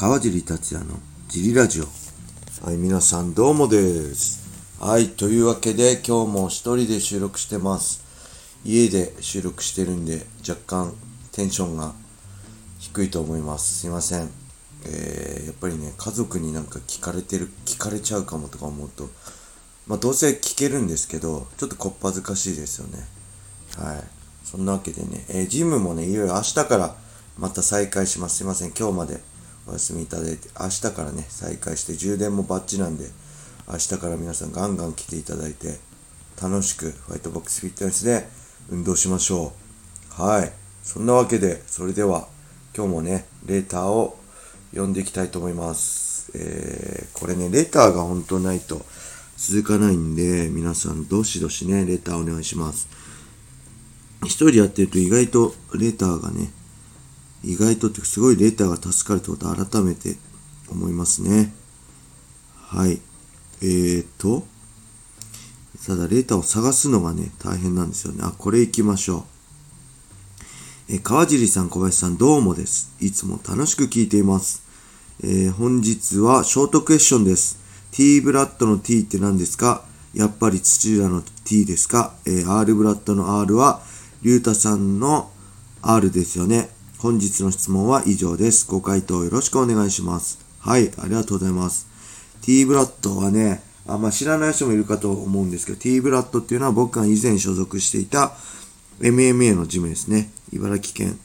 川尻達也のジリラジオ。はい、皆さんどうもです。はい、というわけで今日も一人で収録してます。家で収録してるんで若干テンションが低いと思います。すいません。えー、やっぱりね、家族になんか聞かれてる、聞かれちゃうかもとか思うと、まあどうせ聞けるんですけど、ちょっとこっぱずかしいですよね。はい。そんなわけでね、えージムもね、いよいよ明日からまた再開します。すいません、今日までお休みいただいて、明日からね、再開して、充電もバッチなんで、明日から皆さんガンガン来ていただいて、楽しくホワイトボックスフィットネスで運動しましょう。はい。そんなわけで、それでは、今日もね、レーターを読んでいきたいと思います。えー、これね、レターが本当ないと続かないんで、皆さんどしどしね、レターお願いします。一人やってると意外とレターがね、意外とってすごいレターが助かるってことを改めて思いますね。はい。えーと、ただレターを探すのがね、大変なんですよね。あ、これ行きましょう。え川尻さん、小林さん、どうもです。いつも楽しく聞いています。えー本日はショートクエスチョンです。T ブラッドの T って何ですか？やっぱり土浦の T ですか、えー ?R ブラッドの R は、リュウタさんの R ですよね。本日の質問は以上です。ご回答よろしくお願いします。はい、ありがとうございます。T ブラッドはね、あんま知らない人もいるかと思うんですけど、T ブラッドっていうのは僕が以前所属していた MMA のジムですね。茨城県、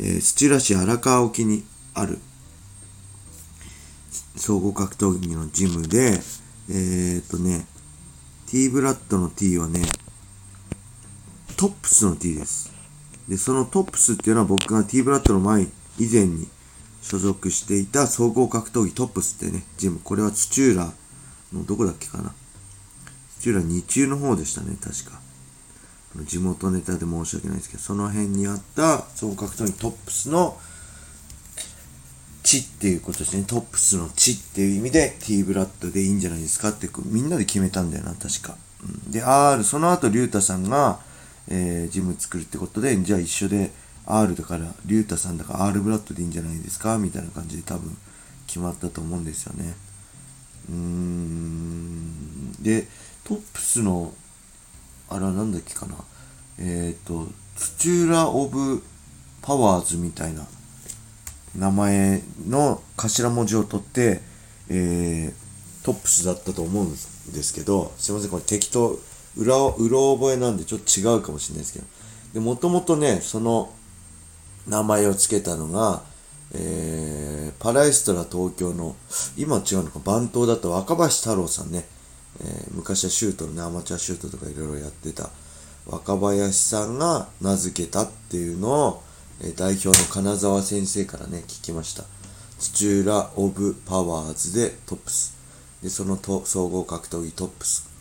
えー土浦市荒川沖にある総合格闘技のジムで、えー、っとね、T ブラッドの T はね、トップスの T です。で、そのトップスっていうのは僕が T ブラッドの前、以前に所属していた総合格闘技トップスってね、ジム。これは土浦のどこだっけかな。土浦日中の方でしたね、確か。地元ネタで申し訳ないですけど、その辺にあった総合格闘技トップスの地っていうことですね。トップスの地っていう意味で T ブラッドでいいんじゃないですかってみんなで決めたんだよな、確か。で、R、その後、リュウタさんが、えージム作るってことで、じゃあ一緒で R だから、リュウタさんだから R ブラッドでいいんじゃないですか？みたいな感じで多分決まったと思うんですよね。うーん。で、トップスの、あれはなんだっけかな？えっ、と、土浦オブパワーズみたいな名前の頭文字を取って、えー、トップスだったと思うんですけど、すいません、これ適当、裏を、うろ覚えなんでちょっと違うかもしれないですけど。で、もともとね、その名前を付けたのが、えー、パラエストラ東京の、今違うのか、番頭だと若林太郎さんね、えー昔はシュートのね、アマチュアシュートとかいろいろやってた若林さんが名付けたっていうのを、えー代表の金沢先生からね、聞きました。土浦オブパワーズでトップス。で、そのと総合格闘技トップス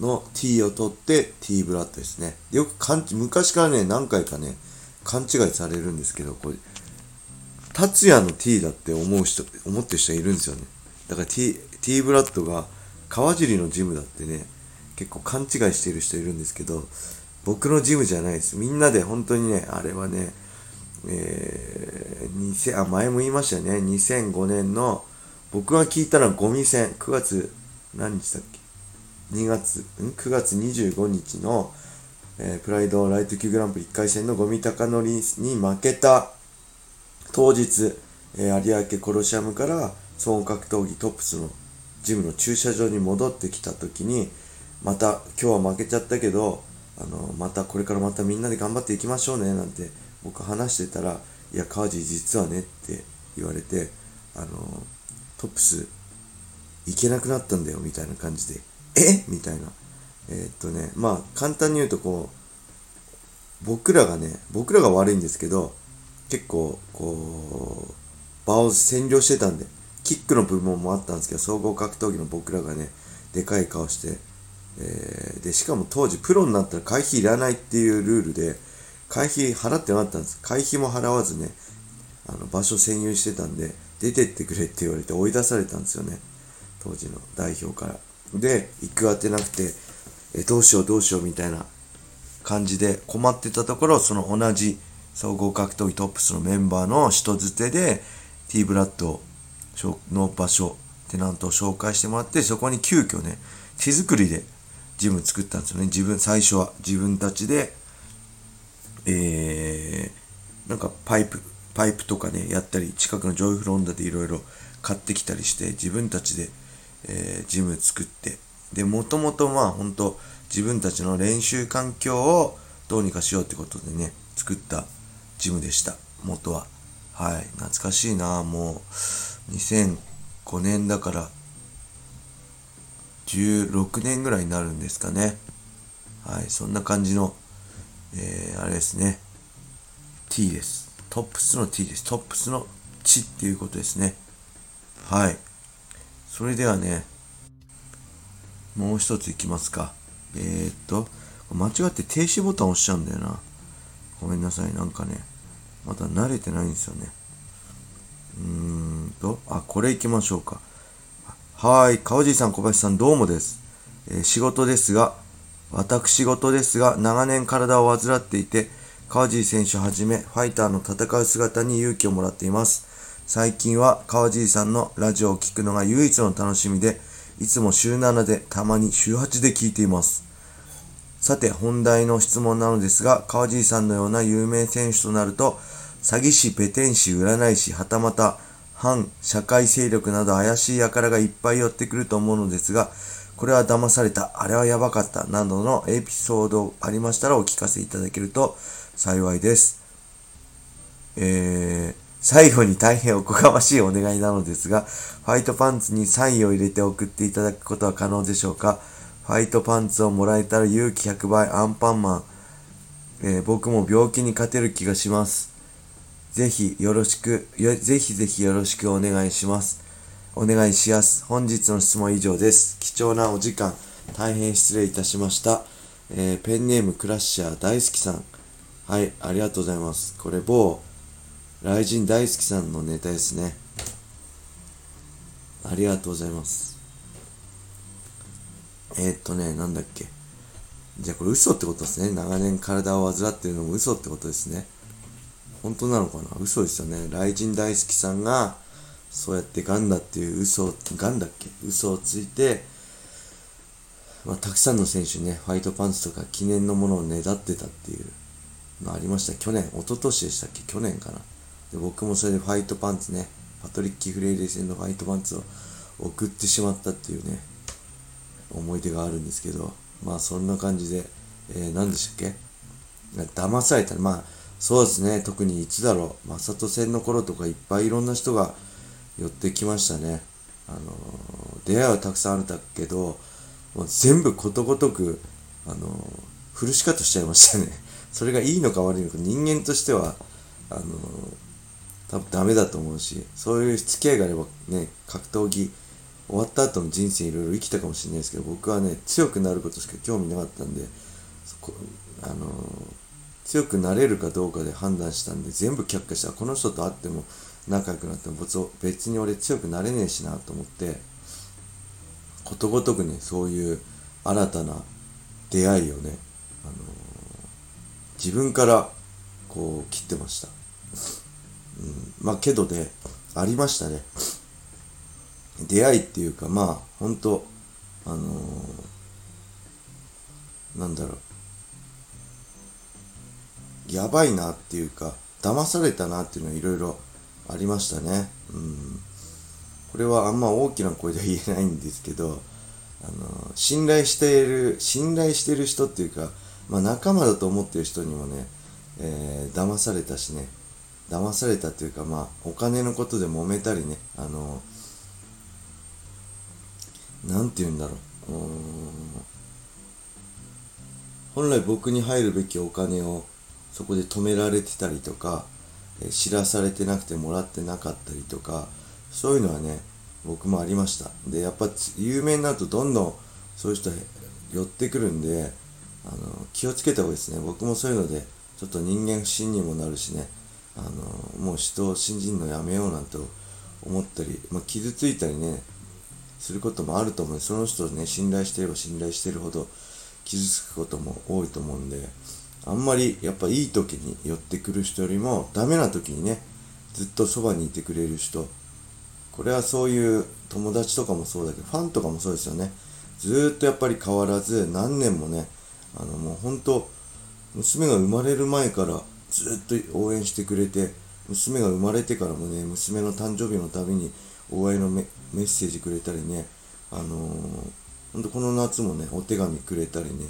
の T を取って T ブラッドですね。よく勘違い昔からね、何回かね、勘違いされるんですけど、これ、達也の T だって思う人、思ってる人いるんですよね。だから T、T ブラッドが川尻のジムだってね、結構勘違いしてる人いるんですけど、僕のジムじゃないです。みんなで本当にね、あれはね、えー、2000あ、前も言いましたよね。2005年の、僕が聞いたのはゴミ戦、9月、何日だっけ？?2 月、ん ?9 月25日の、えープライドライト級グランプリ1回戦のゴミ高則に負けた当日、えー有明コロシアムから総合格闘技トップスのジムの駐車場に戻ってきた時にまた今日は負けちゃったけどあのまたこれからまたみんなで頑張っていきましょうねなんて僕話してたら「いや川地実はね」って言われてあのトップス行けなくなったんだよみたいな感じで「え？みたいな。えーっとねまあ簡単に言うとこう僕らがね僕らが悪いんですけど結構こう場を占領してたんでキックの部門もあったんですけど総合格闘技の僕らがねでかい顔して、えーでしかも当時プロになったら会費いらないっていうルールで会費払ってなかったんです。会費も払わずねあの場所占有してたんで出てってくれって言われて追い出されたんですよね。当時の代表から。で行く当てなくてえどうしようどうしようみたいな感じで困ってたところその同じ総合格闘技トップスのメンバーの人づてで T ブラッドの場所テナントを紹介してもらってそこに急遽ね手作りでジム作ったんですよね。自分最初は自分たちでえー、なんかパイプパイプとかねやったり近くのジョイフロンダでいろいろ買ってきたりして自分たちで、えー、ジム作って。でもともとまあ本当自分たちの練習環境をどうにかしようってことでね作ったジムでした。元は。はい。懐かしいな。もう2005年だから16年ぐらいになるんですかね。はい。そんな感じのえー、あれですね。T です。トップスの T です。トップスの地っていうことですね。はい。それではねもう一ついきますかえー、っと間違って停止ボタン押しちゃうんだよなごめんなさいなんかねまだ慣れてないんですよね。うーんと、あ、これ行きましょうか。はい、川尻さん、小林さん、どうもです。えー、仕事ですが、私事ですが、長年体を患っていて、川尻選手はじめ、ファイターの戦う姿に勇気をもらっています。最近は川尻さんのラジオを聴くのが唯一の楽しみで、いつも週7で、たまに週8で聞いています。さて、本題の質問なのですが、川尻さんのような有名選手となると、詐欺師、ペテン師、占い師、はたまた反社会勢力など怪しい輩がいっぱい寄ってくると思うのですが、これは騙された、あれはやばかった、などのエピソードありましたらお聞かせいただけると幸いです。えー、最後に大変おこがましいお願いなのですが、ファイトパンツにサインを入れて送っていただくことは可能でしょうか？ファイトパンツをもらえたら勇気100倍アンパンマン。えー、僕も病気に勝てる気がします。ぜひよろしく、ぜひぜひよろしくお願いします。お願いします。本日の質問以上です。貴重なお時間、大変失礼いたしました。えー、ペンネームクラッシャー大好きさん。はい、ありがとうございます。これ某、雷神大好きさんのネタですね。ありがとうございます。えー、っとね、なんだっけ。じゃあこれ嘘ってことですね。長年体を患ってるのも嘘ってことですね。本当なのかな嘘ですよね。雷神大好きさんが、そうやってガンだっていう嘘、ガンだっけ？嘘をついて、まあ、たくさんの選手ね、ファイトパンツとか記念のものをねだってたっていうのありました。去年、一昨年でしたっけ？去年かな。で僕もそれでファイトパンツね、パトリッキー・フレイレ戦のファイトパンツを送ってしまったっていうね、思い出があるんですけど、まあそんな感じで、えー、何でしたっけ？騙された。まあ、そうですね。特にいつだろう。正人戦の頃とかいっぱいいろんな人が寄ってきましたね。あのー、出会いはたくさんあるんだけど、もう全部ことごとく、あのー、フルシカットしちゃいましたね。それがいいのか悪いのか、人間としては、あのー、多分ダメだと思うし、そういう付き合いがあればね、格闘技、終わった後の人生いろいろ生きたかもしれないですけど僕はね強くなることしか興味なかったんでそこあのー、強くなれるかどうかで判断したんで全部却下した。この人と会っても仲良くなっても別に俺強くなれねえしなと思ってことごとくねそういう新たな出会いをね、あのー、自分からこう切ってました、うん、まあけどねありましたね。出会いっていうかまあ本当あのー、なんだろう。やばいなっていうか騙されたなっていうのはいろいろありましたね。うん。これはあんま大きな声では言えないんですけどあのー、信頼している信頼してる人っていうか、まあ、仲間だと思ってる人にもね、えー、騙されたしね。騙されたっていうかまあお金のことで揉めたりねあのー何て言うんだろう。本来僕に入るべきお金をそこで止められてたりとか、え知らされてなくてもらってなかったりとかそういうのはね僕もありました。でやっぱ有名になるとどんどんそういう人寄ってくるんであの気をつけた方がいいですね。僕もそういうのでちょっと人間不信にもなるしね。あのもう人を信じるのやめようなんて思ったり、まあ、傷ついたりねすることもあると思う。その人をね信頼してれば信頼してるほど傷つくことも多いと思うんであんまりやっぱいい時に寄ってくる人よりもダメな時にねずっとそばにいてくれる人。これはそういう友達とかもそうだけどファンとかもそうですよね。ずっとやっぱり変わらず何年もねあのもう本当娘が生まれる前からずっと応援してくれて娘が生まれてからもね娘の誕生日のたびに応援のメッセージくれたりねあのー、ほんとこの夏もねお手紙くれたりね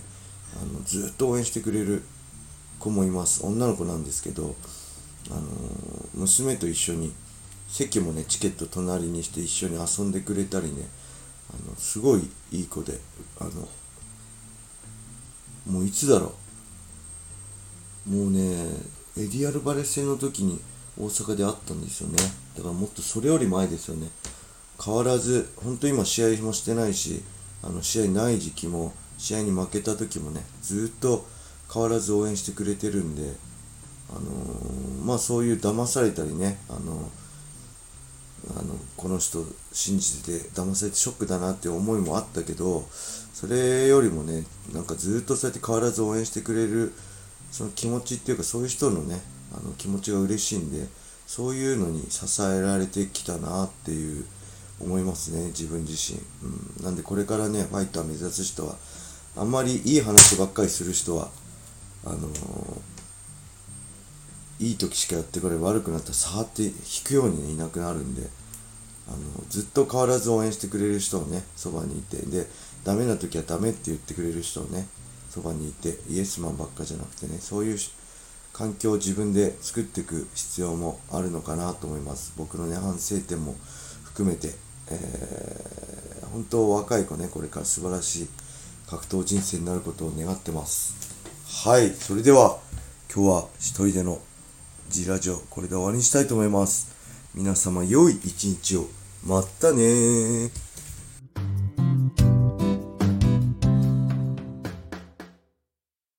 あのずっと応援してくれる子もいます。女の子なんですけどあのー、娘と一緒に席もねチケット隣にして一緒に遊んでくれたりねあのすごいいい子であのもういつだろう。もうねエディアルバレ戦の時に大阪で会ったんですよね。だからもっとそれより前ですよね。変わらず本当今試合もしてないしあの試合ない時期も試合に負けた時もねずっと変わらず応援してくれてるんであのー、まあそういう騙されたりねあのあのこの人信じてて騙されてショックだなって思いもあったけどそれよりもねなんかずっとそうやって変わらず応援してくれるその気持ちっていうかそういう人のねあの気持ちが嬉しいんでそういうのに支えられてきたなっていう思いますね自分自身、うん、なんでこれからねファイター目指す人はあんまりいい話ばっかりする人はあのー、いい時しかやってくれ悪くなったら触って引くように、ね、いなくなるんであのずっと変わらず応援してくれる人をねそばにいてでダメな時はダメって言ってくれる人をねそばにいてイエスマンばっかじゃなくてねそういう環境を自分で作っていく必要もあるのかなと思います。僕のね反省点も含めて、えー、本当若い子ねこれから素晴らしい格闘人生になることを願ってます。はいそれでは今日は一人でのジラジオこれで終わりにしたいと思います。皆様良い一日を。またね